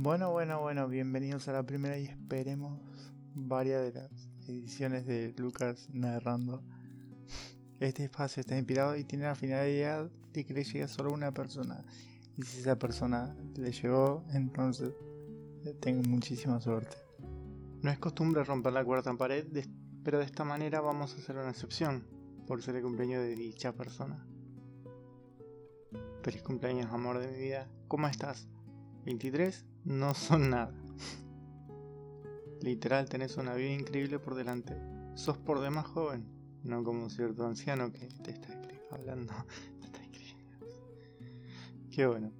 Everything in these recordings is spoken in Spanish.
Bueno, bueno, bueno, bienvenidos a la primera y esperemos varias de las ediciones de Lucas narrando. Este espacio está inspirado y tiene la finalidad de que le llegue solo una persona. Y si esa persona le llegó, entonces eh, tengo muchísima suerte. No es costumbre romper la cuarta pared, pero de esta manera vamos a hacer una excepción, por ser el cumpleaños de dicha persona. Feliz cumpleaños, amor de mi vida. ¿Cómo estás? 23 no son nada. Literal, tenés una vida increíble por delante. Sos por demás joven, no como cierto anciano que te está hablando, te está escribiendo. Qué bueno.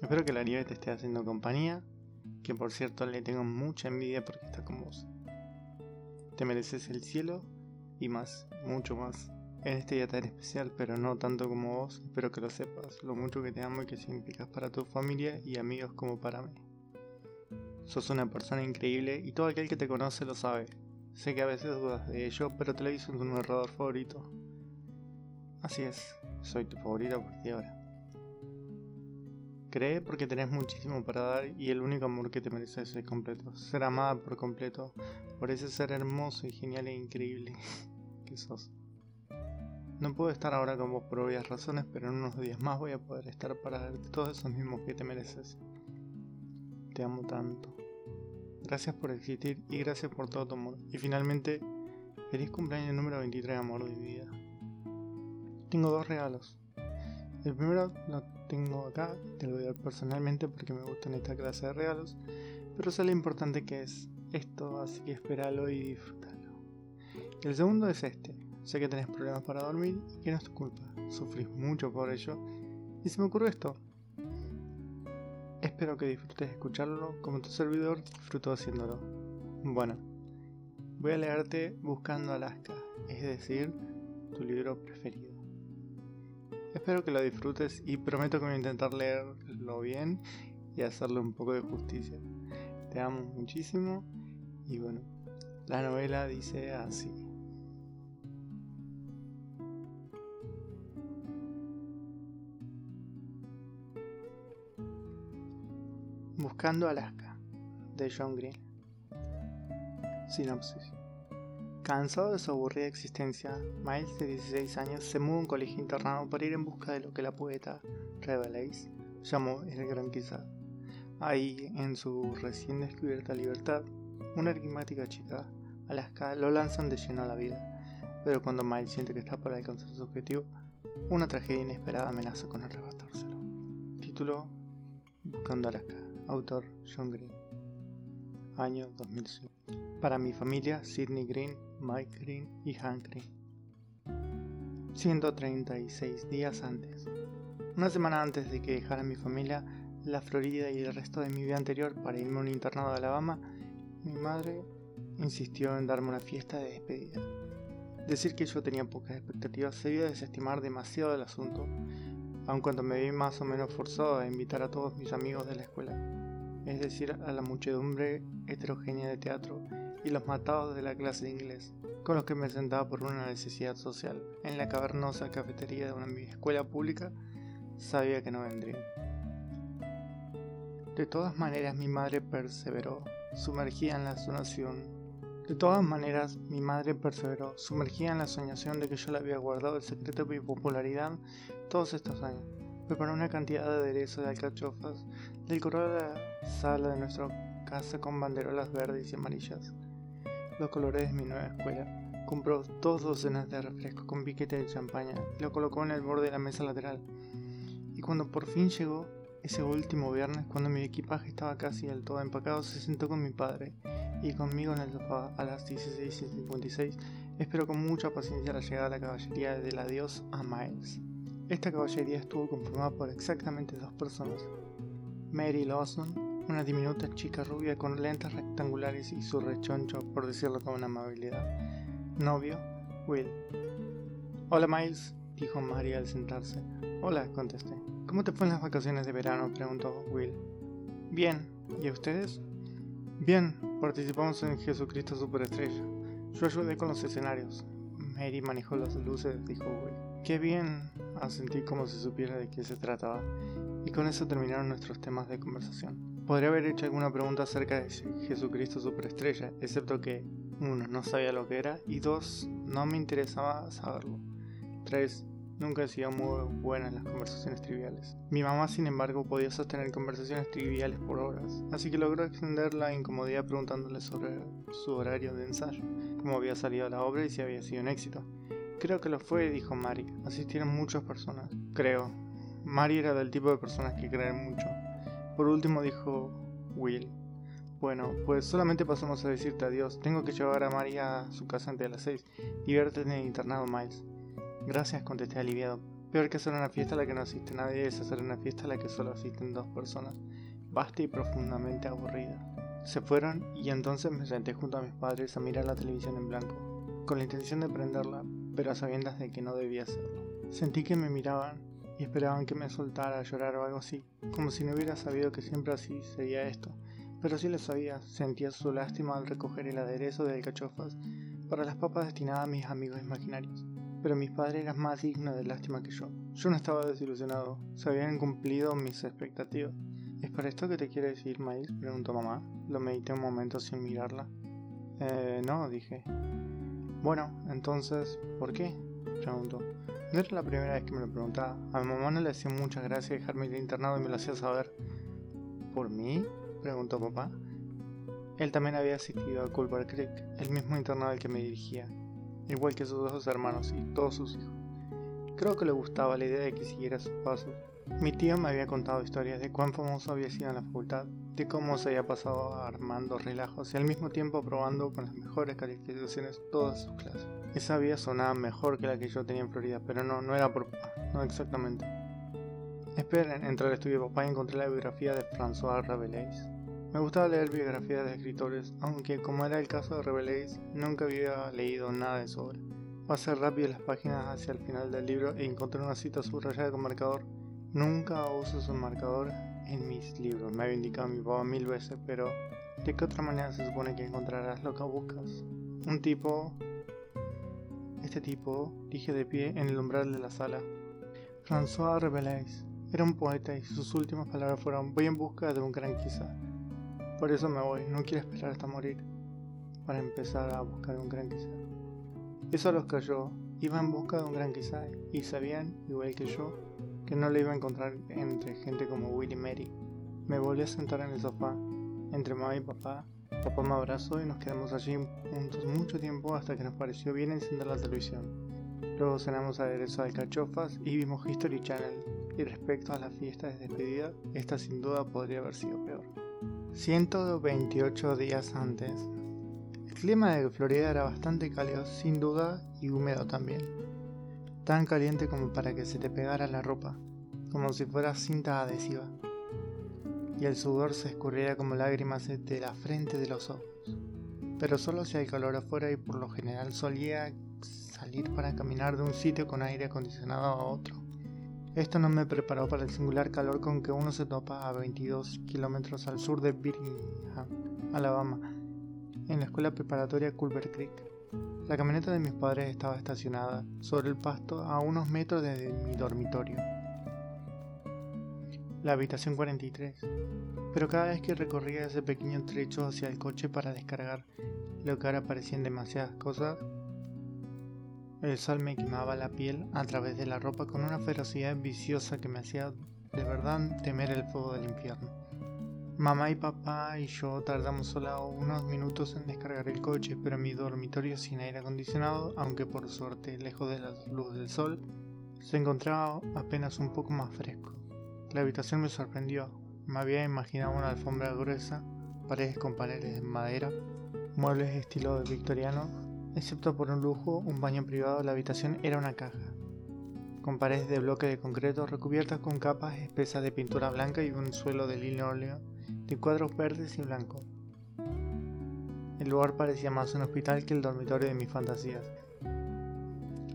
Espero que la nieve te esté haciendo compañía, que por cierto le tengo mucha envidia porque está con vos. Te mereces el cielo y más, mucho más. En este día tan especial, pero no tanto como vos, espero que lo sepas, lo mucho que te amo y que significas para tu familia y amigos como para mí. Sos una persona increíble y todo aquel que te conoce lo sabe. Sé que a veces dudas de ello, pero te lo hice tu narrador favorito. Así es, soy tu favorito a partir de ahora. Cree porque tenés muchísimo para dar y el único amor que te mereces es completo. Ser amada por completo por ese ser hermoso y genial e increíble que sos. No puedo estar ahora con vos por obvias razones, pero en unos días más voy a poder estar para darte todos esos mismos que te mereces. Te amo tanto. Gracias por existir y gracias por todo tu amor. Y finalmente, feliz cumpleaños número 23, amor de vida. Tengo dos regalos. El primero lo tengo acá, te lo voy a dar personalmente porque me gustan esta clase de regalos, pero sé lo importante que es esto, así que espéralo y disfrútalo. El segundo es este. Sé que tenés problemas para dormir y que no es tu culpa. Sufrís mucho por ello. Y se me ocurrió esto. Espero que disfrutes escucharlo como tu servidor disfrutó haciéndolo. Bueno, voy a leerte Buscando Alaska, es decir, tu libro preferido. Espero que lo disfrutes y prometo que voy a intentar leerlo bien y hacerle un poco de justicia. Te amo muchísimo y bueno, la novela dice así. Buscando Alaska, de John Green. Sinopsis. Cansado de su aburrida existencia, Miles, de 16 años, se muda a un colegio internado para ir en busca de lo que la poeta Rabelais llamó el Gran Quizá. Ahí, en su recién descubierta libertad, una enigmática chica, Alaska, lo lanzan de lleno a la vida. Pero cuando Miles siente que está para alcanzar su objetivo, una tragedia inesperada amenaza con arrebatárselo. Título Buscando Alaska. Autor John Green. Año 2005. Para mi familia, Sidney Green, Mike Green y Hank Green. 136 días antes. Una semana antes de que dejara mi familia, la Florida y el resto de mi vida anterior para irme a un internado de Alabama, mi madre insistió en darme una fiesta de despedida. Decir que yo tenía pocas expectativas se vio desestimar demasiado el asunto, aun cuando me vi más o menos forzado a invitar a todos mis amigos de la escuela es decir, a la muchedumbre heterogénea de teatro y los matados de la clase de inglés, con los que me sentaba por una necesidad social en la cavernosa cafetería de una escuela pública, sabía que no vendría. De todas maneras, mi madre perseveró, sumergida en la sonación. De todas maneras, mi madre perseveró, sumergida en la soñación de que yo le había guardado el secreto de mi popularidad todos estos años. Preparó una cantidad de aderezos de alcachofas, decoró la sala de nuestra casa con banderolas verdes y amarillas, los colores de mi nueva escuela. Compró dos docenas de refrescos con piquete de champaña y lo colocó en el borde de la mesa lateral. Y cuando por fin llegó, ese último viernes, cuando mi equipaje estaba casi del todo empacado, se sentó con mi padre y conmigo en el sofá a las 16.56. Esperó con mucha paciencia la llegada de la caballería del adiós a Miles. Esta caballería estuvo conformada por exactamente dos personas. Mary Lawson, una diminuta chica rubia con lentes rectangulares y su rechoncho, por decirlo con amabilidad. Novio, Will. Hola Miles, dijo Mary al sentarse. Hola, contesté. ¿Cómo te fue en las vacaciones de verano? preguntó Will. Bien, ¿y a ustedes? Bien, participamos en Jesucristo Superestrella. Yo ayudé con los escenarios. Mary manejó las luces, dijo Will. Qué bien, asentí como si supiera de qué se trataba, y con eso terminaron nuestros temas de conversación. Podría haber hecho alguna pregunta acerca de Jesucristo superestrella, excepto que, uno, no sabía lo que era, y dos, no me interesaba saberlo. Tres, nunca he sido muy buena en las conversaciones triviales. Mi mamá, sin embargo, podía sostener conversaciones triviales por horas, así que logró extender la incomodidad preguntándole sobre su horario de ensayo, cómo había salido la obra y si había sido un éxito. Creo que lo fue, dijo Mari. Asistieron muchas personas. Creo. Mari era del tipo de personas que creen mucho. Por último dijo Will. Bueno, pues solamente pasamos a decirte adiós. Tengo que llevar a María a su casa antes de las seis y verte en el internado Miles. Gracias, contesté aliviado. Peor que hacer una fiesta a la que no asiste nadie es hacer una fiesta a la que solo asisten dos personas. Basta y profundamente aburrida. Se fueron y entonces me senté junto a mis padres a mirar la televisión en blanco, con la intención de prenderla, pero a sabiendas de que no debía hacerlo. Sentí que me miraban y esperaban que me soltara a llorar o algo así, como si no hubiera sabido que siempre así sería esto. Pero sí lo sabía, sentía su lástima al recoger el aderezo de alcachofas para las papas destinadas a mis amigos imaginarios. Pero mis padres eran más dignos de lástima que yo. Yo no estaba desilusionado, se habían cumplido mis expectativas. ¿Es para esto que te quiere decir, Miles? preguntó mamá. Lo medité un momento sin mirarla. Eh, no, dije. Bueno, entonces, ¿por qué? Preguntó. No era la primera vez que me lo preguntaba. A mi mamá no le hacía muchas gracias dejarme ir internado y me lo hacía saber. ¿Por mí? preguntó papá. Él también había asistido a Culver Creek, el mismo internado al que me dirigía, igual que sus dos hermanos y todos sus hijos. Creo que le gustaba la idea de que siguiera sus pasos. Mi tío me había contado historias de cuán famoso había sido en la facultad, de cómo se había pasado armando relajos y al mismo tiempo aprobando con las mejores calificaciones todas sus clases. Esa vida sonaba mejor que la que yo tenía en Florida, pero no, no era por papá, no exactamente. Esperen, entré al estudio de papá y encontré la biografía de François Rabelais. Me gustaba leer biografías de escritores, aunque como era el caso de Rabelais, nunca había leído nada de su obra. Pasé rápido las páginas hacia el final del libro e encontré una cita subrayada con marcador. Nunca uso su marcador en mis libros, me había indicado mi papá mil veces, pero ¿de qué otra manera se supone que encontrarás lo que buscas? Un tipo este tipo, dije de pie en el umbral de la sala. François Rabelais era un poeta y sus últimas palabras fueron voy en busca de un gran quizá. Por eso me voy, no quiero esperar hasta morir para empezar a buscar un gran quizá. Eso los cayó, iba en busca de un gran quizá y sabían, igual que yo, que no le iba a encontrar entre gente como Will y Mary. Me volví a sentar en el sofá, entre mamá y papá, Papá me abrazó y nos quedamos allí juntos mucho tiempo hasta que nos pareció bien encender la televisión. Luego cenamos aderezo de alcachofas y vimos History Channel. Y respecto a la fiesta de despedida, esta sin duda podría haber sido peor. 128 días antes. El clima de Florida era bastante cálido, sin duda, y húmedo también. Tan caliente como para que se te pegara la ropa, como si fuera cinta adhesiva y el sudor se escurría como lágrimas de la frente de los ojos. Pero solo si hay calor afuera y por lo general solía salir para caminar de un sitio con aire acondicionado a otro. Esto no me preparó para el singular calor con que uno se topa a 22 kilómetros al sur de Birmingham, Alabama, en la escuela preparatoria Culver Creek. La camioneta de mis padres estaba estacionada sobre el pasto a unos metros de mi dormitorio la habitación 43, pero cada vez que recorría ese pequeño trecho hacia el coche para descargar lo que ahora parecían demasiadas cosas, el sol me quemaba la piel a través de la ropa con una ferocidad viciosa que me hacía de verdad temer el fuego del infierno. Mamá y papá y yo tardamos solo unos minutos en descargar el coche, pero mi dormitorio sin aire acondicionado, aunque por suerte lejos de la luz del sol, se encontraba apenas un poco más fresco. La habitación me sorprendió. Me había imaginado una alfombra gruesa, paredes con paneles de madera, muebles de estilo victoriano, excepto por un lujo, un baño privado, la habitación era una caja, con paredes de bloque de concreto recubiertas con capas espesas de pintura blanca y un suelo de linóleo de cuadros verdes y blancos. El lugar parecía más un hospital que el dormitorio de mis fantasías.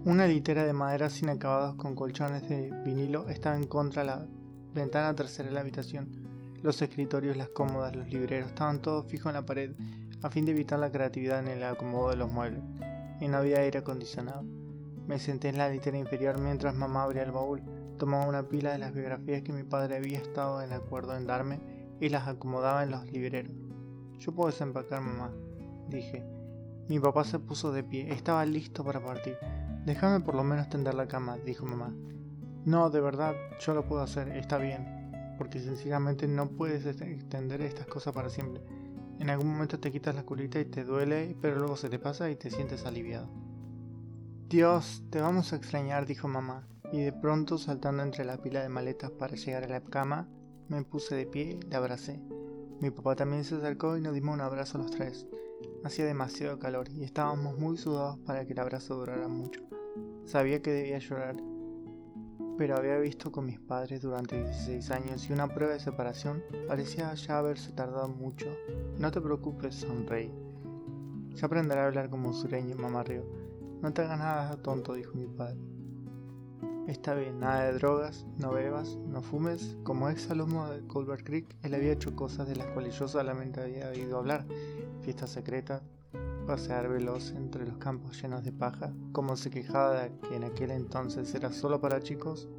Una litera de madera sin acabados con colchones de vinilo estaba en contra la ventana tercera de la habitación. Los escritorios, las cómodas, los libreros, estaban todos fijos en la pared a fin de evitar la creatividad en el acomodo de los muebles, y no había aire acondicionado. Me senté en la litera inferior mientras mamá abría el baúl, tomaba una pila de las biografías que mi padre había estado en acuerdo en darme y las acomodaba en los libreros. Yo puedo desempacar, mamá, dije. Mi papá se puso de pie, estaba listo para partir. Déjame por lo menos tender la cama, dijo mamá. No, de verdad, yo lo puedo hacer, está bien, porque sencillamente no puedes extender estas cosas para siempre. En algún momento te quitas la curita y te duele, pero luego se te pasa y te sientes aliviado. Dios, te vamos a extrañar, dijo mamá, y de pronto saltando entre la pila de maletas para llegar a la cama, me puse de pie y la abracé. Mi papá también se acercó y nos dimos un abrazo los tres. Hacía demasiado calor y estábamos muy sudados para que el abrazo durara mucho. Sabía que debía llorar, pero había visto con mis padres durante 16 años y una prueba de separación parecía ya haberse tardado mucho. No te preocupes, sonreí. Ya aprenderé a hablar como sureño, mamá río. No te hagas nada tonto, dijo mi padre. Está bien, nada de drogas, no bebas, no fumes. Como ex alumno de Colbert Creek, él había hecho cosas de las cuales yo solamente había oído hablar. Fiestas secretas, pasear veloz entre los campos llenos de paja, como se quejaba de que en aquel entonces era solo para chicos,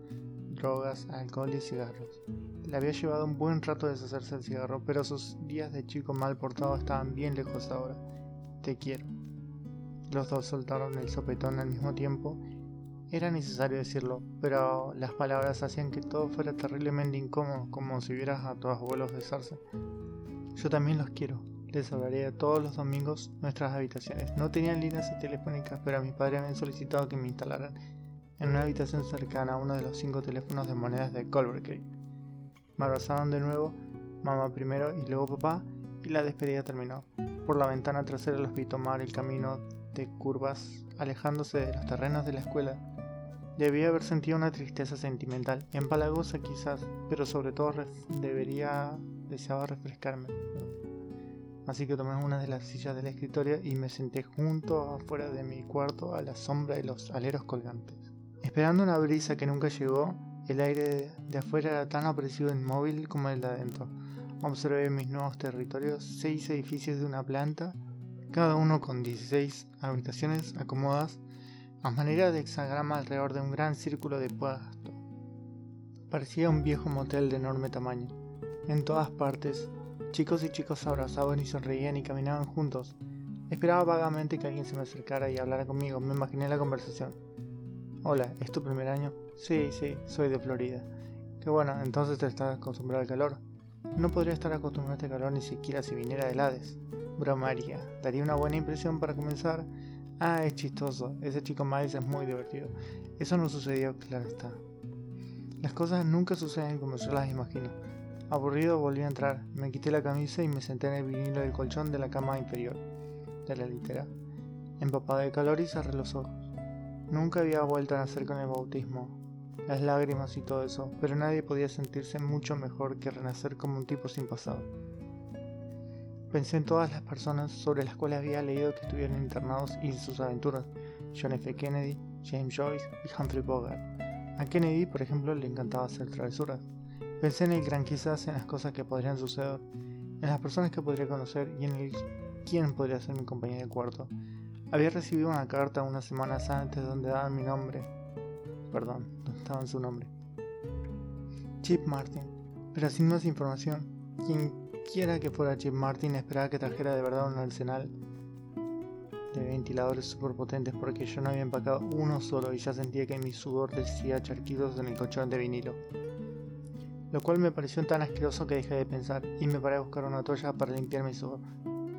drogas, alcohol y cigarros. Le había llevado un buen rato deshacerse del cigarro, pero sus días de chico mal portado estaban bien lejos ahora. Te quiero. Los dos soltaron el sopetón al mismo tiempo. Era necesario decirlo, pero las palabras hacían que todo fuera terriblemente incómodo, como si vieras a tus abuelos besarse. Yo también los quiero, les hablaría todos los domingos nuestras habitaciones. No tenían líneas telefónicas, pero mis padres habían solicitado que me instalaran en una habitación cercana a uno de los cinco teléfonos de monedas de Colbert Creek. Me abrazaron de nuevo, mamá primero y luego papá, y la despedida terminó. Por la ventana trasera los vi tomar el camino de curvas, alejándose de los terrenos de la escuela. Debía haber sentido una tristeza sentimental, empalagosa quizás, pero sobre todo debería deseaba refrescarme así que tomé una de las sillas del escritorio y me senté junto afuera de mi cuarto a la sombra de los aleros colgantes. Esperando una brisa que nunca llegó, el aire de afuera era tan opresivo e inmóvil como el de adentro. Observé mis nuevos territorios, seis edificios de una planta, cada uno con 16 habitaciones acomodadas a manera de hexagrama alrededor de un gran círculo de pasto. Parecía un viejo motel de enorme tamaño. En todas partes Chicos y chicos abrazaban y sonreían y caminaban juntos. Esperaba vagamente que alguien se me acercara y hablara conmigo. Me imaginé la conversación. Hola, ¿es tu primer año? Sí, sí, soy de Florida. Qué bueno, entonces te estás acostumbrado al calor. No podría estar acostumbrado a este calor ni siquiera si viniera de Hades. Bromaría. Daría una buena impresión para comenzar. Ah, es chistoso. Ese chico Miles es muy divertido. Eso no sucedió, claro está. Las cosas nunca suceden como yo las imagino. Aburrido volví a entrar, me quité la camisa y me senté en el vinilo del colchón de la cama inferior de la litera. Empapado de calor y cerré los ojos. Nunca había vuelto a nacer con el bautismo, las lágrimas y todo eso, pero nadie podía sentirse mucho mejor que renacer como un tipo sin pasado. Pensé en todas las personas sobre las cuales había leído que estuvieron internados y sus aventuras, John F. Kennedy, James Joyce y Humphrey Bogart. A Kennedy, por ejemplo, le encantaba hacer travesuras. Pensé en el gran quizás, en las cosas que podrían suceder, en las personas que podría conocer y en el quién podría ser mi compañía de cuarto. Había recibido una carta unas semanas antes donde daban mi nombre. Perdón, donde su nombre. Chip Martin. Pero sin más información, quien quiera que fuera Chip Martin esperaba que trajera de verdad un arsenal de ventiladores super potentes porque yo no había empacado uno solo y ya sentía que mi sudor decía charquitos en el colchón de vinilo lo cual me pareció tan asqueroso que dejé de pensar y me paré a buscar una toalla para limpiar mi sudor.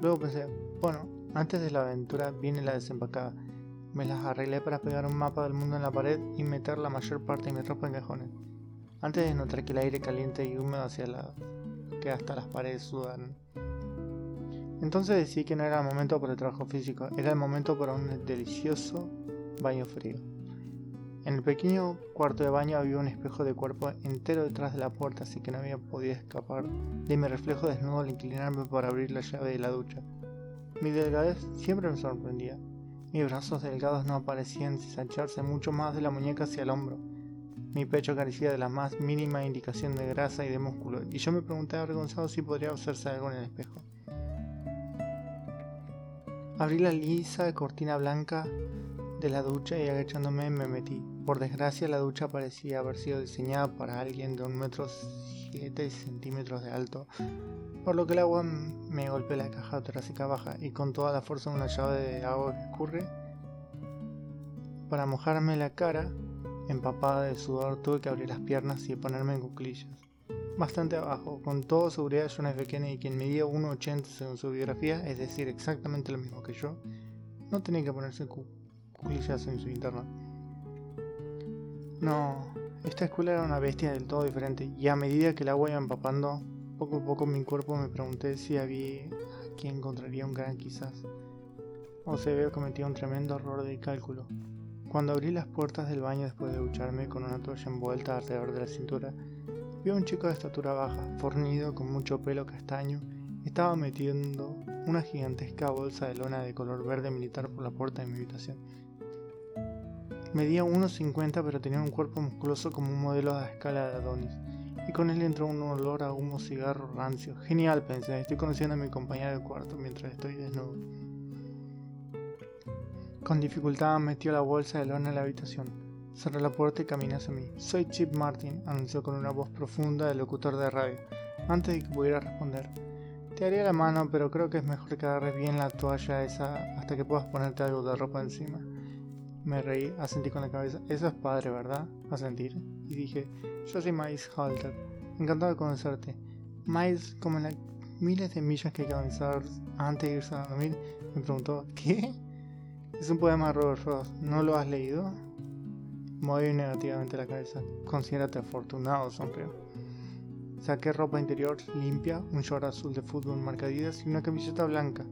Luego pensé, bueno, antes de la aventura viene la desempacada. Me las arreglé para pegar un mapa del mundo en la pared y meter la mayor parte de mi ropa en cajones. Antes de notar que el aire caliente y húmedo hacia la que hasta las paredes sudan. Entonces decidí que no era el momento para el trabajo físico, era el momento para un delicioso baño frío. En el pequeño cuarto de baño había un espejo de cuerpo entero detrás de la puerta, así que no había podido escapar de mi reflejo desnudo al inclinarme para abrir la llave de la ducha. Mi delgadez siempre me sorprendía. Mis brazos delgados no parecían ensancharse mucho más de la muñeca hacia el hombro. Mi pecho carecía de la más mínima indicación de grasa y de músculo, y yo me pregunté avergonzado si podría hacerse algo en el espejo. Abrí la lisa cortina blanca de la ducha y agachándome me metí. Por desgracia la ducha parecía haber sido diseñada para alguien de un metro siete centímetros de alto, por lo que el agua me golpeó la caja torácica baja y con toda la fuerza de una llave de agua que escurre. Para mojarme la cara, empapada de sudor, tuve que abrir las piernas y ponerme en cuclillas. Bastante abajo, con toda seguridad John F. Kennedy, quien medía 1,80 según su biografía, es decir, exactamente lo mismo que yo, no tenía que ponerse cuclillas en su interno. No, esta escuela era una bestia del todo diferente, y a medida que el agua iba empapando, poco a poco mi cuerpo me pregunté si había aquí encontraría un gran quizás, o se había cometido un tremendo error de cálculo. Cuando abrí las puertas del baño después de ducharme con una toalla envuelta alrededor de la cintura, vi a un chico de estatura baja, fornido, con mucho pelo castaño, estaba metiendo una gigantesca bolsa de lona de color verde militar por la puerta de mi habitación. Medía 1,50 pero tenía un cuerpo musculoso como un modelo a escala de Adonis. Y con él entró un olor a humo cigarro rancio. Genial, pensé, estoy conociendo a mi compañera de cuarto mientras estoy desnudo. Con dificultad metió la bolsa de lona en la habitación. Cerró la puerta y caminé hacia mí. Soy Chip Martin, anunció con una voz profunda del locutor de radio, antes de que pudiera responder. Te haría la mano, pero creo que es mejor que agarres bien la toalla esa hasta que puedas ponerte algo de ropa encima. Me reí, asentí con la cabeza. Eso es padre, ¿verdad? Asentir. Y dije, yo soy Miles Halter. Encantado de conocerte. Miles, como en las miles de millas que hay que avanzar antes de irse a dormir, me preguntó, ¿qué? Es un poema de Robert Frost. ¿No lo has leído? Moví negativamente la cabeza. Considérate afortunado, sonrió. Saqué ropa interior limpia, un short azul de fútbol marcadidas y una camiseta blanca.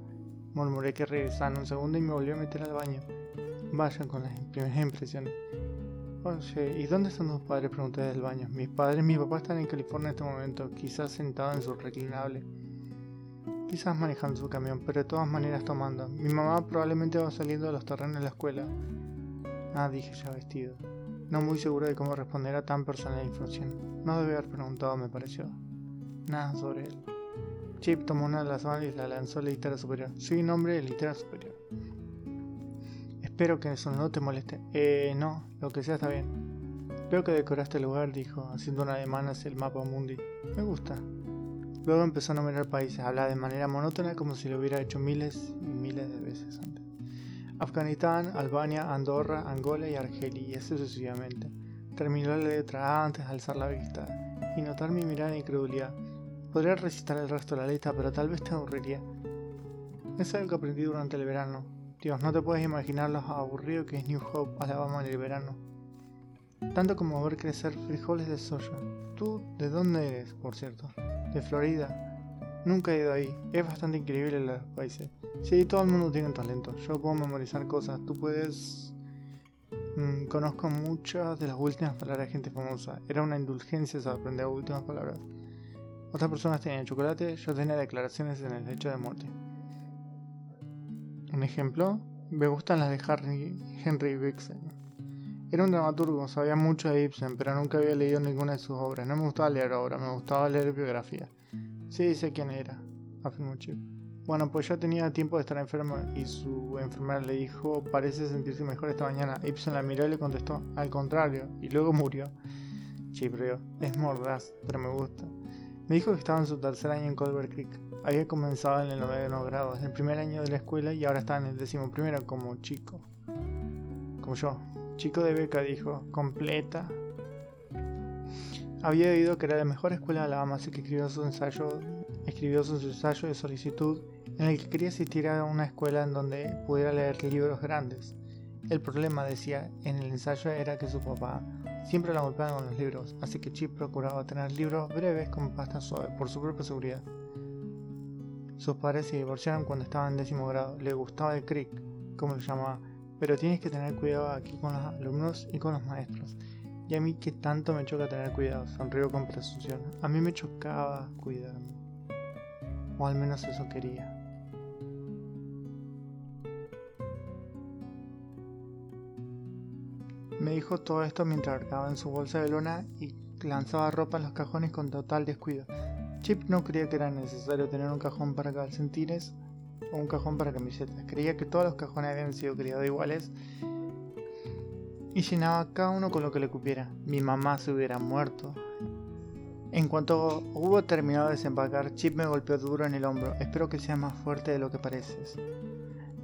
Murmuré que regresara un segundo y me volvió a meter al baño. Vayan con las primeras impresiones. Oye, ¿y dónde están tus padres? Pregunté desde el baño. Mis padres mi papá están en California en este momento, quizás sentados en su reclinable. Quizás manejando su camión, pero de todas maneras tomando. Mi mamá probablemente va saliendo de los terrenos de la escuela. Ah, dije ya vestido. No muy seguro de cómo responder a tan personal información. No debe haber preguntado, me pareció. Nada sobre él. Chip tomó una de las manos y la lanzó a la litera superior. Soy un hombre de litera superior. Espero que eso no te moleste. Eh, no, lo que sea está bien. Creo que decoraste el lugar, dijo, haciendo una ademán hacia el mapa mundi. Me gusta. Luego empezó a nombrar países, hablaba de manera monótona como si lo hubiera hecho miles y miles de veces antes. Afganistán, Albania, Andorra, Angola y Argelia, y así sucesivamente. Terminó la letra antes de alzar la vista y notar mi mirada de incredulidad. Podría recitar el resto de la lista, pero tal vez te aburriría. Es algo que aprendí durante el verano, Dios, no te puedes imaginar lo aburrido que es New Hope, Alabama en el verano. Tanto como ver crecer frijoles de soya. ¿Tú de dónde eres, por cierto? De Florida. Nunca he ido ahí. Es bastante increíble los países. Sí, todo el mundo tiene talento. Yo puedo memorizar cosas. Tú puedes... Mm, conozco muchas de las últimas palabras de gente famosa. Era una indulgencia aprender últimas palabras. Otras personas tenían chocolate, yo tenía declaraciones en el lecho de muerte. Un ejemplo, me gustan las de Harry, Henry Ibsen. Era un dramaturgo, sabía mucho de Ibsen, pero nunca había leído ninguna de sus obras. No me gustaba leer obras, me gustaba leer biografía. Sí, sé quién era, afirmó Chip. Bueno, pues ya tenía tiempo de estar enfermo y su enfermera le dijo, parece sentirse mejor esta mañana. Ibsen la miró y le contestó, al contrario, y luego murió. Chip rió, es mordaz, pero me gusta. Me dijo que estaba en su tercer año en Colbert Creek. Había comenzado en el noveno grado, en el primer año de la escuela y ahora está en el décimo primero como chico. Como yo. Chico de beca, dijo. Completa. Había oído que era la mejor escuela de Alabama, así que escribió su ensayo, escribió su ensayo de solicitud en el que quería asistir a una escuela en donde pudiera leer libros grandes. El problema, decía en el ensayo, era que su papá siempre la golpeaba con los libros, así que Chip procuraba tener libros breves con pasta suave por su propia seguridad. Sus padres se divorciaron cuando estaba en décimo grado. Le gustaba el crick, como lo llamaba. Pero tienes que tener cuidado aquí con los alumnos y con los maestros. Y a mí que tanto me choca tener cuidado, sonrió con presunción. A mí me chocaba cuidarme. O al menos eso quería. Me dijo todo esto mientras cargaba en su bolsa de lona y lanzaba ropa en los cajones con total descuido. Chip no creía que era necesario tener un cajón para calcetines o un cajón para camisetas. Creía que todos los cajones habían sido criados iguales y llenaba cada uno con lo que le cupiera. Mi mamá se hubiera muerto. En cuanto hubo terminado de desempacar, Chip me golpeó duro en el hombro. Espero que sea más fuerte de lo que pareces,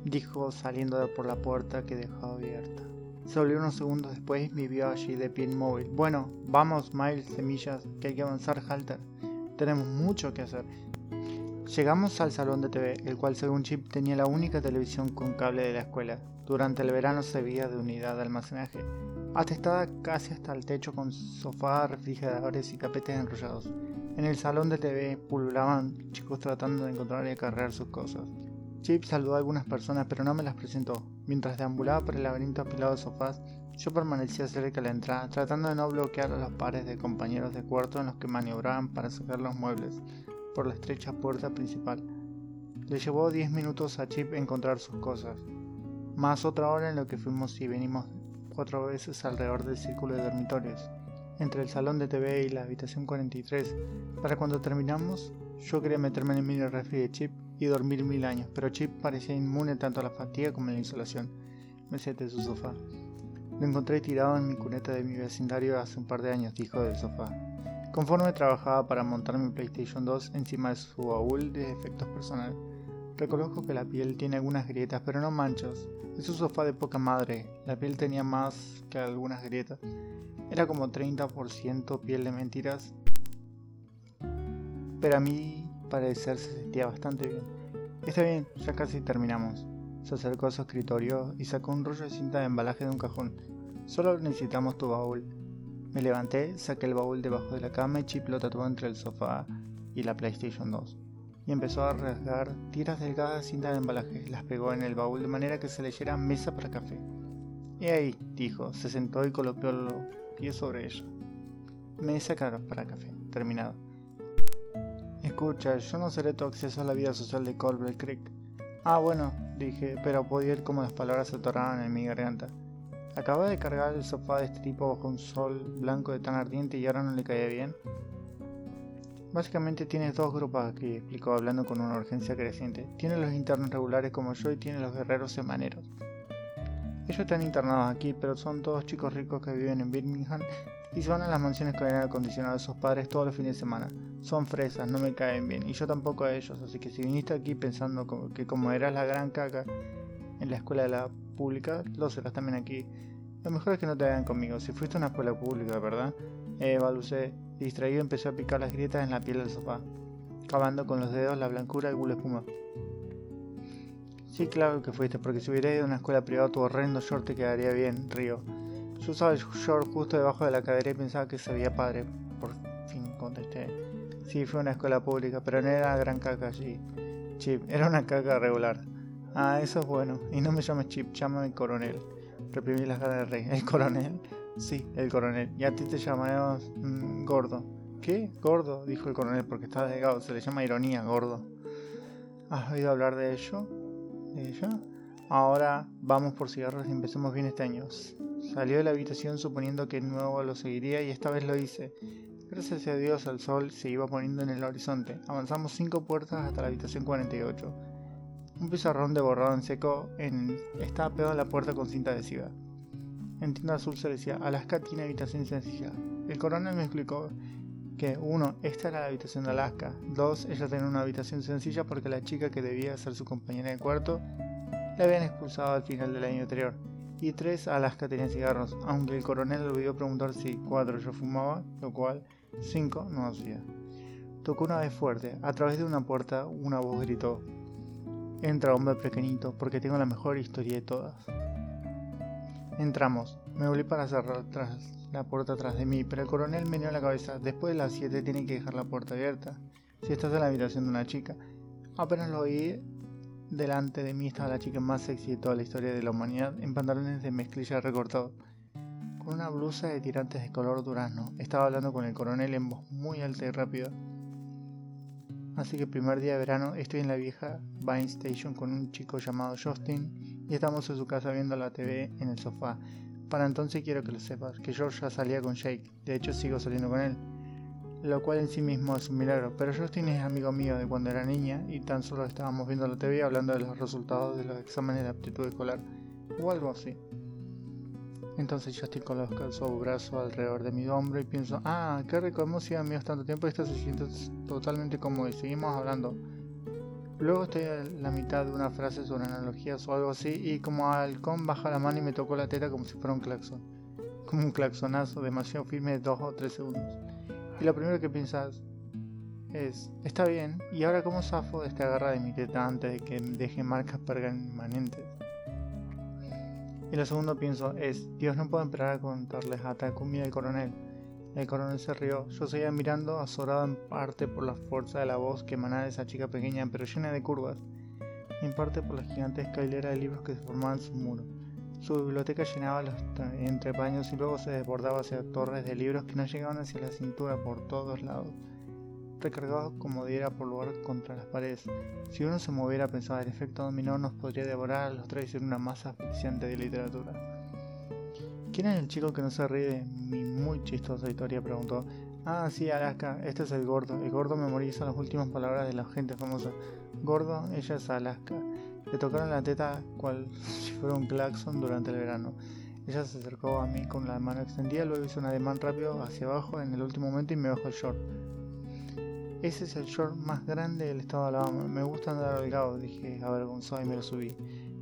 dijo saliendo por la puerta que dejaba abierta. Se unos segundos después y me vio allí de pie inmóvil. Bueno, vamos, Miles, semillas, que hay que avanzar, Halter. Tenemos mucho que hacer. Llegamos al salón de TV, el cual según Chip tenía la única televisión con cable de la escuela. Durante el verano se veía de unidad de almacenaje, atestada casi hasta el techo con sofá, refrigeradores y tapetes enrollados. En el salón de TV pululaban chicos tratando de encontrar y acarrear sus cosas. Chip saludó a algunas personas pero no me las presentó. Mientras deambulaba por el laberinto apilado de sofás, yo permanecía cerca de la entrada, tratando de no bloquear a los pares de compañeros de cuarto en los que maniobraban para sacar los muebles por la estrecha puerta principal. Le llevó 10 minutos a Chip encontrar sus cosas, más otra hora en lo que fuimos y venimos cuatro veces alrededor del círculo de dormitorios, entre el salón de TV y la habitación 43. Para cuando terminamos, yo quería meterme en el mini refri de Chip y dormir mil años, pero Chip parecía inmune tanto a la fatiga como a la insolación. Me senté en su sofá. Lo encontré tirado en mi cuneta de mi vecindario hace un par de años, dijo del sofá. Conforme trabajaba para montar mi PlayStation 2 encima de su baúl de efectos personales, reconozco que la piel tiene algunas grietas, pero no manchas. Es un sofá de poca madre, la piel tenía más que algunas grietas. Era como 30% piel de mentiras, pero a mí parecer se sentía bastante bien. Está bien, ya casi terminamos. Se acercó a su escritorio y sacó un rollo de cinta de embalaje de un cajón. Solo necesitamos tu baúl. Me levanté, saqué el baúl debajo de la cama y Chip lo tatuó entre el sofá y la PlayStation 2. Y empezó a rasgar tiras delgadas de cinta de embalaje. Las pegó en el baúl de manera que se leyera mesa para café. Y ahí, dijo, se sentó y colocó los pies sobre ella. Mesa para café. Terminado. Escucha, yo no seré tu acceso a la vida social de Colbert Creek. Ah, bueno, dije, pero podía ir como las palabras se atoraban en mi garganta. Acaba de cargar el sofá de este tipo bajo un sol blanco de tan ardiente y ahora no le caía bien. Básicamente tienes dos grupos aquí, explicó hablando con una urgencia creciente. Tiene los internos regulares como yo y tiene los guerreros semaneros. Ellos están internados aquí, pero son todos chicos ricos que viven en Birmingham y se van a las mansiones con aire acondicionado de sus padres todos los fines de semana. Son fresas, no me caen bien, y yo tampoco a ellos, así que si viniste aquí pensando que como eras la gran caca en la escuela de la pública, lo serás también aquí. Lo mejor es que no te vayan conmigo. Si fuiste a una escuela pública, ¿verdad? Eh, distraído, empezó a picar las grietas en la piel del sofá, cavando con los dedos la blancura del culo espuma. Sí, claro que fuiste, porque si hubiera ido a una escuela privada, tu horrendo short te quedaría bien, río. Yo usaba el short justo debajo de la cadera y pensaba que se veía padre. Por fin contesté. Sí, fue una escuela pública, pero no era gran caca allí. Chip, era una caca regular. Ah, eso es bueno. Y no me llames Chip, llámame coronel. Reprimí las ganas del rey. ¿El coronel? Sí, el coronel. Y a ti te llamaremos mm, gordo. ¿Qué? Gordo, dijo el coronel, porque está delgado. Se le llama ironía, gordo. ¿Has oído hablar de ello? ¿De ello? Ahora vamos por cigarros y empecemos bien este año. Salió de la habitación suponiendo que nuevo lo seguiría y esta vez lo hice. Gracias a Dios el sol se iba poniendo en el horizonte. Avanzamos cinco puertas hasta la habitación 48. Un pizarrón de borrado en seco en... estaba pegado a la puerta con cinta adhesiva. En tienda azul se decía, Alaska tiene habitación sencilla. El coronel me explicó que, uno, esta era la habitación de Alaska. Dos, ella tenía una habitación sencilla porque la chica que debía ser su compañera de cuarto la habían expulsado al final del año anterior. Y tres, Alaska tenía cigarros, aunque el coronel olvidó preguntar si cuatro yo fumaba, lo cual cinco no hacía. Tocó una vez fuerte, a través de una puerta una voz gritó, Entra, hombre pequeñito, porque tengo la mejor historia de todas. Entramos. Me volví para cerrar tras la puerta atrás de mí, pero el coronel me dio la cabeza. Después de las 7 tiene que dejar la puerta abierta. Si estás en la habitación de una chica. Apenas lo oí, delante de mí estaba la chica más sexy de toda la historia de la humanidad, en pantalones de mezclilla recortado, con una blusa de tirantes de color durazno. Estaba hablando con el coronel en voz muy alta y rápida. Así que primer día de verano estoy en la vieja Vine Station con un chico llamado Justin y estamos en su casa viendo la TV en el sofá. Para entonces quiero que lo sepas, que George ya salía con Jake, de hecho sigo saliendo con él, lo cual en sí mismo es un milagro, pero Justin es amigo mío de cuando era niña y tan solo estábamos viendo la TV hablando de los resultados de los exámenes de aptitud escolar o algo así. Entonces Justin coloca su brazo alrededor de mi hombro y pienso, ah, qué rico, hemos sido amigos tanto tiempo y esto se siente totalmente cómodo y seguimos hablando. Luego estoy a la mitad de una frase sobre analogías o algo así y como halcón baja la mano y me tocó la teta como si fuera un claxon. Como un claxonazo demasiado firme de 2 o 3 segundos. Y lo primero que piensas es, está bien, ¿y ahora cómo zafo de esta garra de mi teta antes de que deje marcas permanentes? Y lo segundo pienso es, Dios no puedo esperar a contarles a Takumi al coronel. El coronel se rió. Yo seguía mirando, azorado en parte por la fuerza de la voz que emanaba de esa chica pequeña, pero llena de curvas, y en parte por la gigantesca hilera de libros que se formaban en su muro. Su biblioteca llenaba los entrepaños y luego se desbordaba hacia torres de libros que no llegaban hacia la cintura por todos lados recargados como diera por lugar contra las paredes. Si uno se moviera pensaba el efecto dominó nos podría devorar a los tres en una masa asfixiante de literatura. ¿Quién es el chico que no se ríe de mi muy chistosa historia? preguntó. Ah, sí, Alaska, este es el gordo. El gordo memoriza las últimas palabras de la gente famosa. Gordo, ella es Alaska. Le tocaron la teta cual si fuera un claxon durante el verano. Ella se acercó a mí con la mano extendida, luego hizo un ademán rápido hacia abajo en el último momento y me bajó el short. Ese es el short más grande del estado de Alabama. Me gusta andar holgado, dije avergonzado y me lo subí.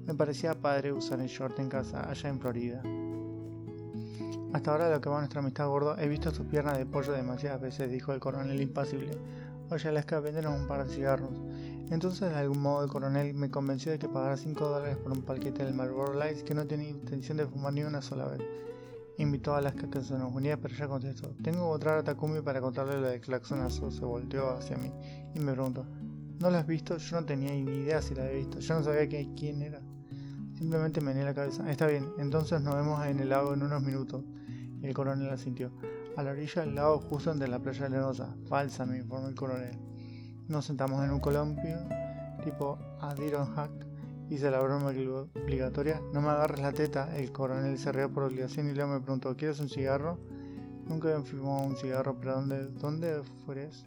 Me parecía padre usar el short en casa, allá en Florida. Hasta ahora lo que va nuestra amistad gordo, he visto tus piernas de pollo demasiadas veces, dijo el coronel impasible. Oye, Alaska, véndenos un par de cigarros. Entonces, de algún modo, el coronel me convenció de que pagara 5 dólares por un paquete del Marlboro Lights que no tenía intención de fumar ni una sola vez. Invitó a Alaska que se nos unía, pero ella contestó: Tengo que otra a Takumi para contarle lo de claxonazo. Se volteó hacia mí y me preguntó: ¿No la has visto? Yo no tenía ni idea si la había visto. Yo no sabía quién era. Simplemente me la cabeza. Está bien, entonces nos vemos en el lago en unos minutos. El coronel asintió. A la orilla del lago, justo entre la playa Lenosa. Falsa, me informó el coronel. Nos sentamos en un columpio, tipo Adirondack Hice la broma obligatoria. No me agarres la teta. El coronel se rió por obligación y luego me preguntó: ¿Quieres un cigarro? Nunca me fumó un cigarro, pero ¿dónde, dónde fueres?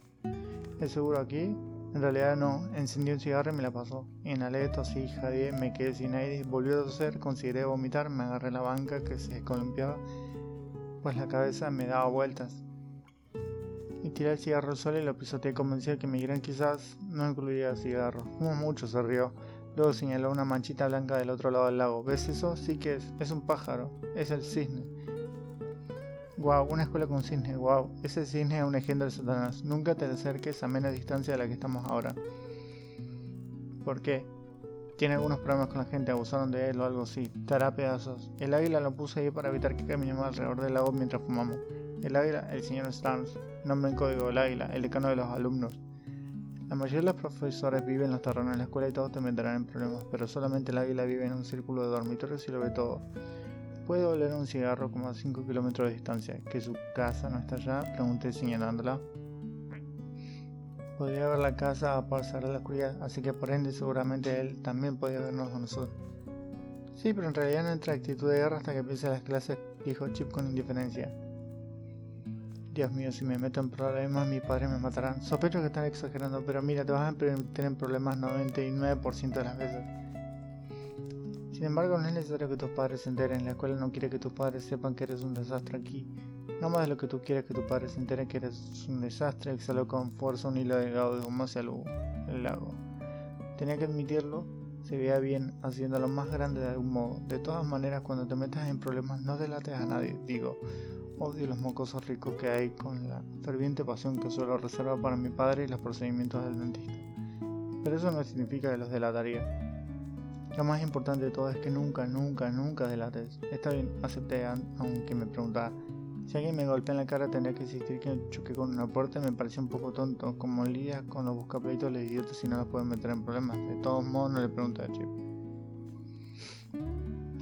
¿Es seguro aquí? En realidad no. Encendí un cigarro y me la pasó. Inhalé, tosí, jadeé, me quedé sin aire. Volvió a toser, consideré vomitar, me agarré la banca que se columpiaba, pues la cabeza me daba vueltas. Y tiré el cigarro al y lo pisoteé convencido de que mi gran quizás no incluía cigarro. Como mucho se rió. Luego señaló una manchita blanca del otro lado del lago. ¿Ves eso? Sí que es. Es un pájaro. Es el cisne. Wow, una escuela con cisne. Wow, ese cisne es un engendro de Satanás. Nunca te acerques a menos distancia de la que estamos ahora. ¿Por qué? Tiene algunos problemas con la gente, abusaron de él o algo así. Te hará pedazos. El águila lo puse ahí para evitar que caminemos alrededor del lago mientras fumamos. El águila, el señor Starnes. Nombre en código, el águila, el decano de los alumnos. La mayoría de los profesores viven en los terrenos de la escuela y todos te meterán en problemas, pero solamente el águila vive en un círculo de dormitorios y lo ve todo. Puede oler un cigarro como a 5 kilómetros de distancia. ¿Que su casa no está allá? Pregunté señalándola. Podría ver la casa a pasar a la oscuridad, así que por ende seguramente él también podía vernos a nosotros. Sí, pero en realidad no entra actitud de guerra hasta que empiece las clases, dijo Chip con indiferencia. Dios mío, si me meto en problemas, mis padres me matarán. Sospecho que están exagerando, pero mira, te vas a en problemas 99% de las veces. Sin embargo, no es necesario que tus padres se enteren. La escuela no quiere que tus padres sepan que eres un desastre aquí. No más de lo que tú quieres que tus padres se enteren que eres un desastre, exhaló con fuerza un hilo delgado de humo hacia el lago. Tenía que admitirlo, se veía bien haciéndolo más grande de algún modo. De todas maneras, cuando te metas en problemas, no delates a nadie. Digo, Odio los mocosos ricos que hay con la ferviente pasión que suelo reservar para mi padre y los procedimientos del dentista. Pero eso no significa que los delataría. Lo más importante de todo es que nunca, nunca, nunca delates. Está bien, acepté aunque me preguntaba. Si alguien me golpea en la cara tendría que insistir que choque con una puerta me parecía un poco tonto. Como lidia con los buscapleitos los idiotas si no los pueden meter en problemas. De todos modos no le pregunté a Chip.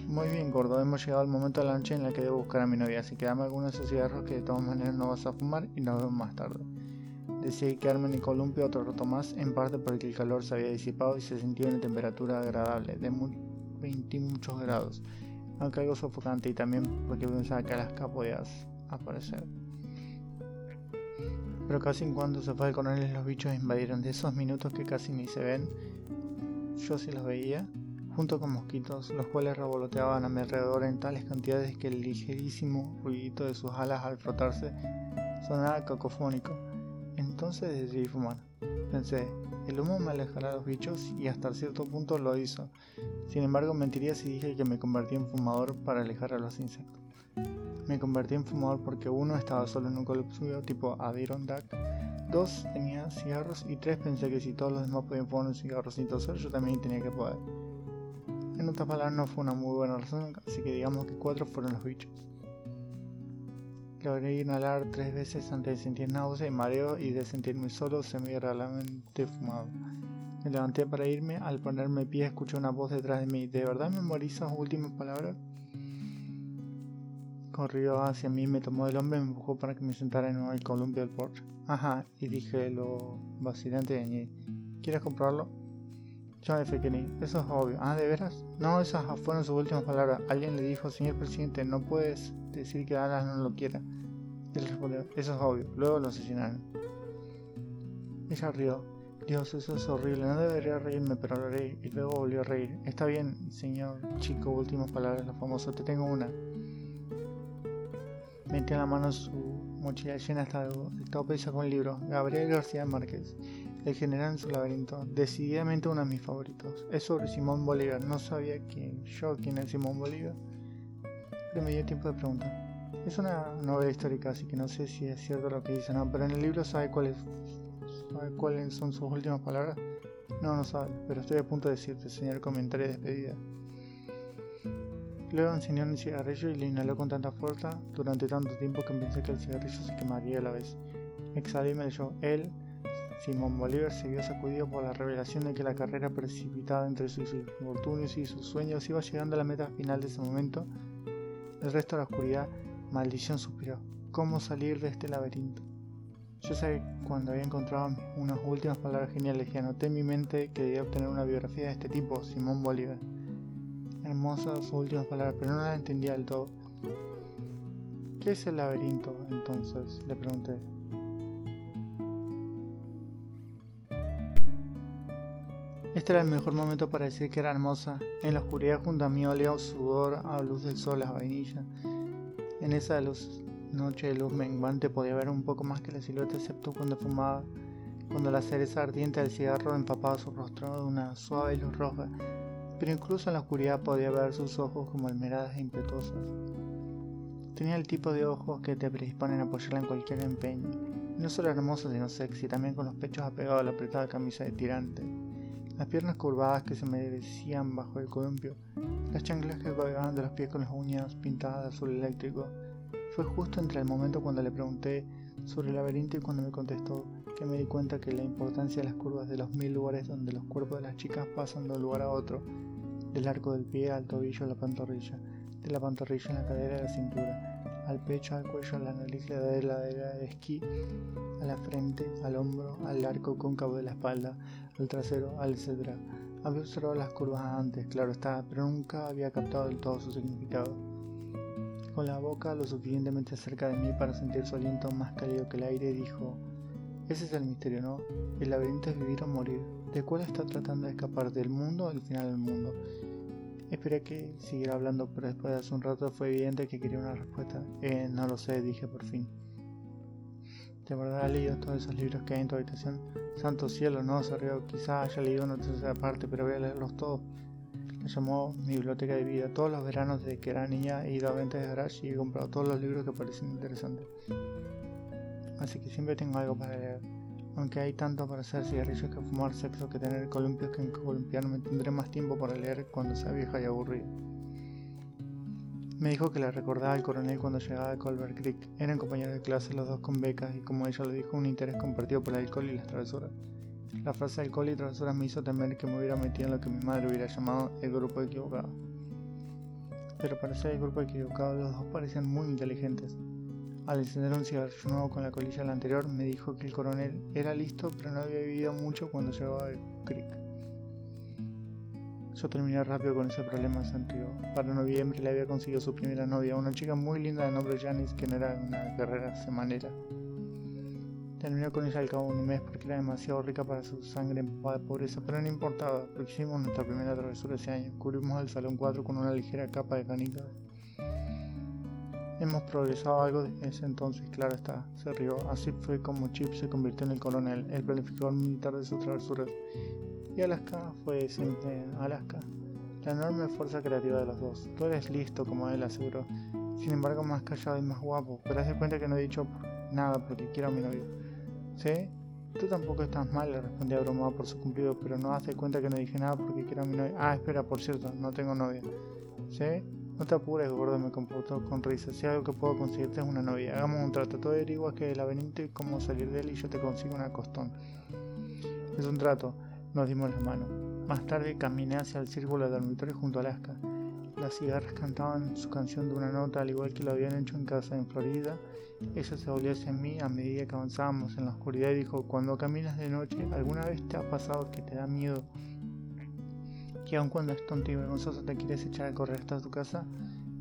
Muy bien, gordo, hemos llegado al momento de la noche en la que debo buscar a mi novia, así que dame esos cigarros que de todas maneras no vas a fumar y nos vemos más tarde. Decidí quedarme en el columpio otro rato más, en parte porque el calor se había disipado y se sentía una temperatura agradable, de 20 muchos grados, aunque algo sofocante y también porque pensaba que Alaska podía aparecer. Pero casi en cuanto se fue el coronel los bichos invadieron de esos minutos que casi ni se ven, yo sí los veía, junto con mosquitos, los cuales revoloteaban a mi alrededor en tales cantidades que el ligerísimo ruidito de sus alas al frotarse sonaba cacofónico. Entonces decidí fumar. Pensé, el humo me alejará a los bichos y hasta cierto punto lo hizo. Sin embargo, mentiría si dije que me convertí en fumador para alejar a los insectos. Me convertí en fumador porque uno estaba solo en un columpio tipo Adirondack, dos tenía cigarros y tres pensé que si todos los demás podían fumar un cigarro sin toser, yo también tenía que poder. En otras palabras, no fue una muy buena razón, así que digamos que cuatro fueron los bichos. Logré inhalar tres veces antes de sentir náusea y mareo y de sentirme solo semi-realmente fumado. Me levanté para irme, al ponerme pie escuché una voz detrás de mí. ¿De verdad memorizo las últimas palabras? Corrió hacia mí, me tomó del hombro y me empujó para que me sentara en el columpio del porche. Ajá, y dije lo vacilante de añadir. ¿Quieres comprarlo? Yo. Eso es obvio. Ah, ¿de veras? No, esas fueron sus últimas palabras. Alguien le dijo, señor presidente, no puedes decir que Alan no lo quiera. Él respondió, eso es obvio. Luego lo asesinaron. Ella rió. Dios, eso es horrible. No debería reírme, pero lo reí. Y luego volvió a reír. Está bien, señor chico, últimas palabras, lo famoso. Te tengo una. Metió la mano su mochila llena hasta el tope y sacó un libro. Gabriel García Márquez. El general en su laberinto. Decididamente uno de mis favoritos. Es sobre Simón Bolívar. No sabía quién, yo quién es Simón Bolívar. Pero me dio tiempo de preguntar. Es una novela histórica, así que no sé si es cierto lo que dice, no, pero en el libro sabe cuáles, sabe cuáles son sus últimas palabras. No, no sabe, pero estoy a punto de decirte, señor comentario de despedida. Luego enseñó un cigarrillo y le inhaló con tanta fuerza durante tanto tiempo que pensé que el cigarrillo se quemaría a la vez. Exhalé y me leyó. Él, Simón Bolívar, se vio sacudido por la revelación de que la carrera precipitada entre sus infortunios y sus sueños iba llegando a la meta final de ese momento. El resto de la oscuridad Maldición suspiró. ¿Cómo salir de este laberinto? Yo sé cuando había encontrado unas últimas palabras geniales y anoté en mi mente que debía obtener una biografía de este tipo, Simón Bolívar. Hermosas sus últimas palabras, pero no las entendía del todo. ¿Qué es el laberinto entonces? Le pregunté. Este era el mejor momento para decir que era hermosa. En la oscuridad junto a mí olía sudor a luz del sol, las vainillas. En esa noche de luz menguante podía ver un poco más que la silueta, excepto cuando fumaba, cuando la cereza ardiente del cigarro empapaba su rostro de una suave luz roja, pero incluso en la oscuridad podía ver sus ojos como almeradas e impetuosas. Tenía el tipo de ojos que te predisponen a apoyarla en cualquier empeño. No solo hermoso, sino sexy, también con los pechos apegados a la apretada camisa de tirante, las piernas curvadas que se me decían bajo el columpio, las chanclas que colgaban de los pies con las uñas pintadas de azul eléctrico. Fue justo entre el momento cuando le pregunté sobre el laberinto y cuando me contestó que me di cuenta que la importancia de las curvas de los mil lugares donde los cuerpos de las chicas pasan de un lugar a otro, del arco del pie al tobillo a la pantorrilla, de la pantorrilla en la cadera a la cintura, al pecho, al cuello, a la nariz, la de la de esquí, a la frente, al hombro, al arco cóncavo de la espalda, al trasero, etc. Había observado las curvas antes, claro está, pero nunca había captado del todo su significado. Con la boca lo suficientemente cerca de mí para sentir su aliento más cálido que el aire, dijo, ese es el misterio, ¿no? El laberinto es vivir o morir. ¿De cuál está tratando de escapar? ¿Del mundo o del final del mundo? Esperé que siguiera hablando, pero después de hace un rato fue evidente que quería una respuesta. Eh, no lo sé, dije por fin. ¿De verdad ha leído todos esos libros que hay en tu habitación? Santo cielo, no, se rió. Quizá haya leído una tercera parte, pero voy a leerlos todos. La llamó mi biblioteca de vida. Todos los veranos desde que era niña he ido a ventas de garage y he comprado todos los libros que parecen interesantes. Así que siempre tengo algo para leer. Aunque hay tanto para hacer cigarrillos que fumar sexo que tener columpios que en columpiarme tendré más tiempo para leer cuando sea vieja y aburrida. Me dijo que le recordaba al coronel cuando llegaba a Colbert Creek. Eran compañeros de clase los dos con becas y como ella lo dijo, un interés compartido por el alcohol y las travesuras. La frase alcohol y travesuras me hizo temer que me hubiera metido en lo que mi madre hubiera llamado el grupo equivocado. Pero para ser el grupo equivocado los dos parecían muy inteligentes. Al encender un cigarrillo nuevo con la colilla del anterior, me dijo que el coronel era listo pero no había vivido mucho cuando llegaba al creek. Yo terminé rápido con ese problema, sentido. Para noviembre le había conseguido su primera novia, una chica muy linda de nombre Janice, que no era una guerrera semanera. Terminó con ella al cabo de un mes porque era demasiado rica para su sangre empapada de pobreza, pero no importaba, porque hicimos nuestra primera travesura ese año. Cubrimos el salón 4 con una ligera capa de canicas. Hemos progresado algo desde ese entonces, claro está, se rió. Así fue como Chip se convirtió en el coronel, el planificador militar de sus travesuras. Y Alaska fue siempre Alaska, la enorme fuerza creativa de los dos. Tú eres listo, como él aseguró. Sin embargo, más callado y más guapo. Pero haz de cuenta que no he dicho nada porque quiero a mi novio. ¿Sí? Tú tampoco estás mal, le respondí abrumado por su cumplido, pero no hace cuenta que no dije nada porque quiero a mi novia. Ah, espera, por cierto, no tengo novia. ¿Sí? No te apures, gordo, me comportó con risa. Si algo que puedo conseguirte es una novia, hagamos un trato. Tú averiguas que el laberinto y cómo salir de él y yo te consigo una costón. Es un trato. Nos dimos la mano. Más tarde caminé hacia el círculo de dormitorio junto a Alaska. Las cigarras cantaban su canción de una nota al igual que lo habían hecho en casa en Florida ella se volvió hacia mí a medida que avanzábamos en la oscuridad y dijo, cuando caminas de noche, ¿alguna vez te ha pasado que te da miedo? Que aun cuando es tonto y vergonzoso te quieres echar a correr hasta tu casa?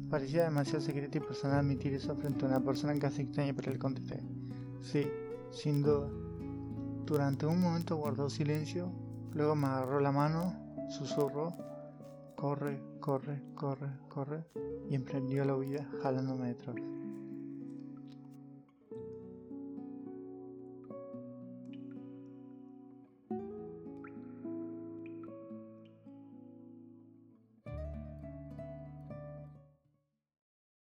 Parecía demasiado secreto y personal admitir eso frente a una persona casi extraña, pero le contesté, sí, sin duda. Durante un momento guardó silencio, luego me agarró la mano, susurró, corre, corre, corre, corre, y emprendió la huida jalándome detrás.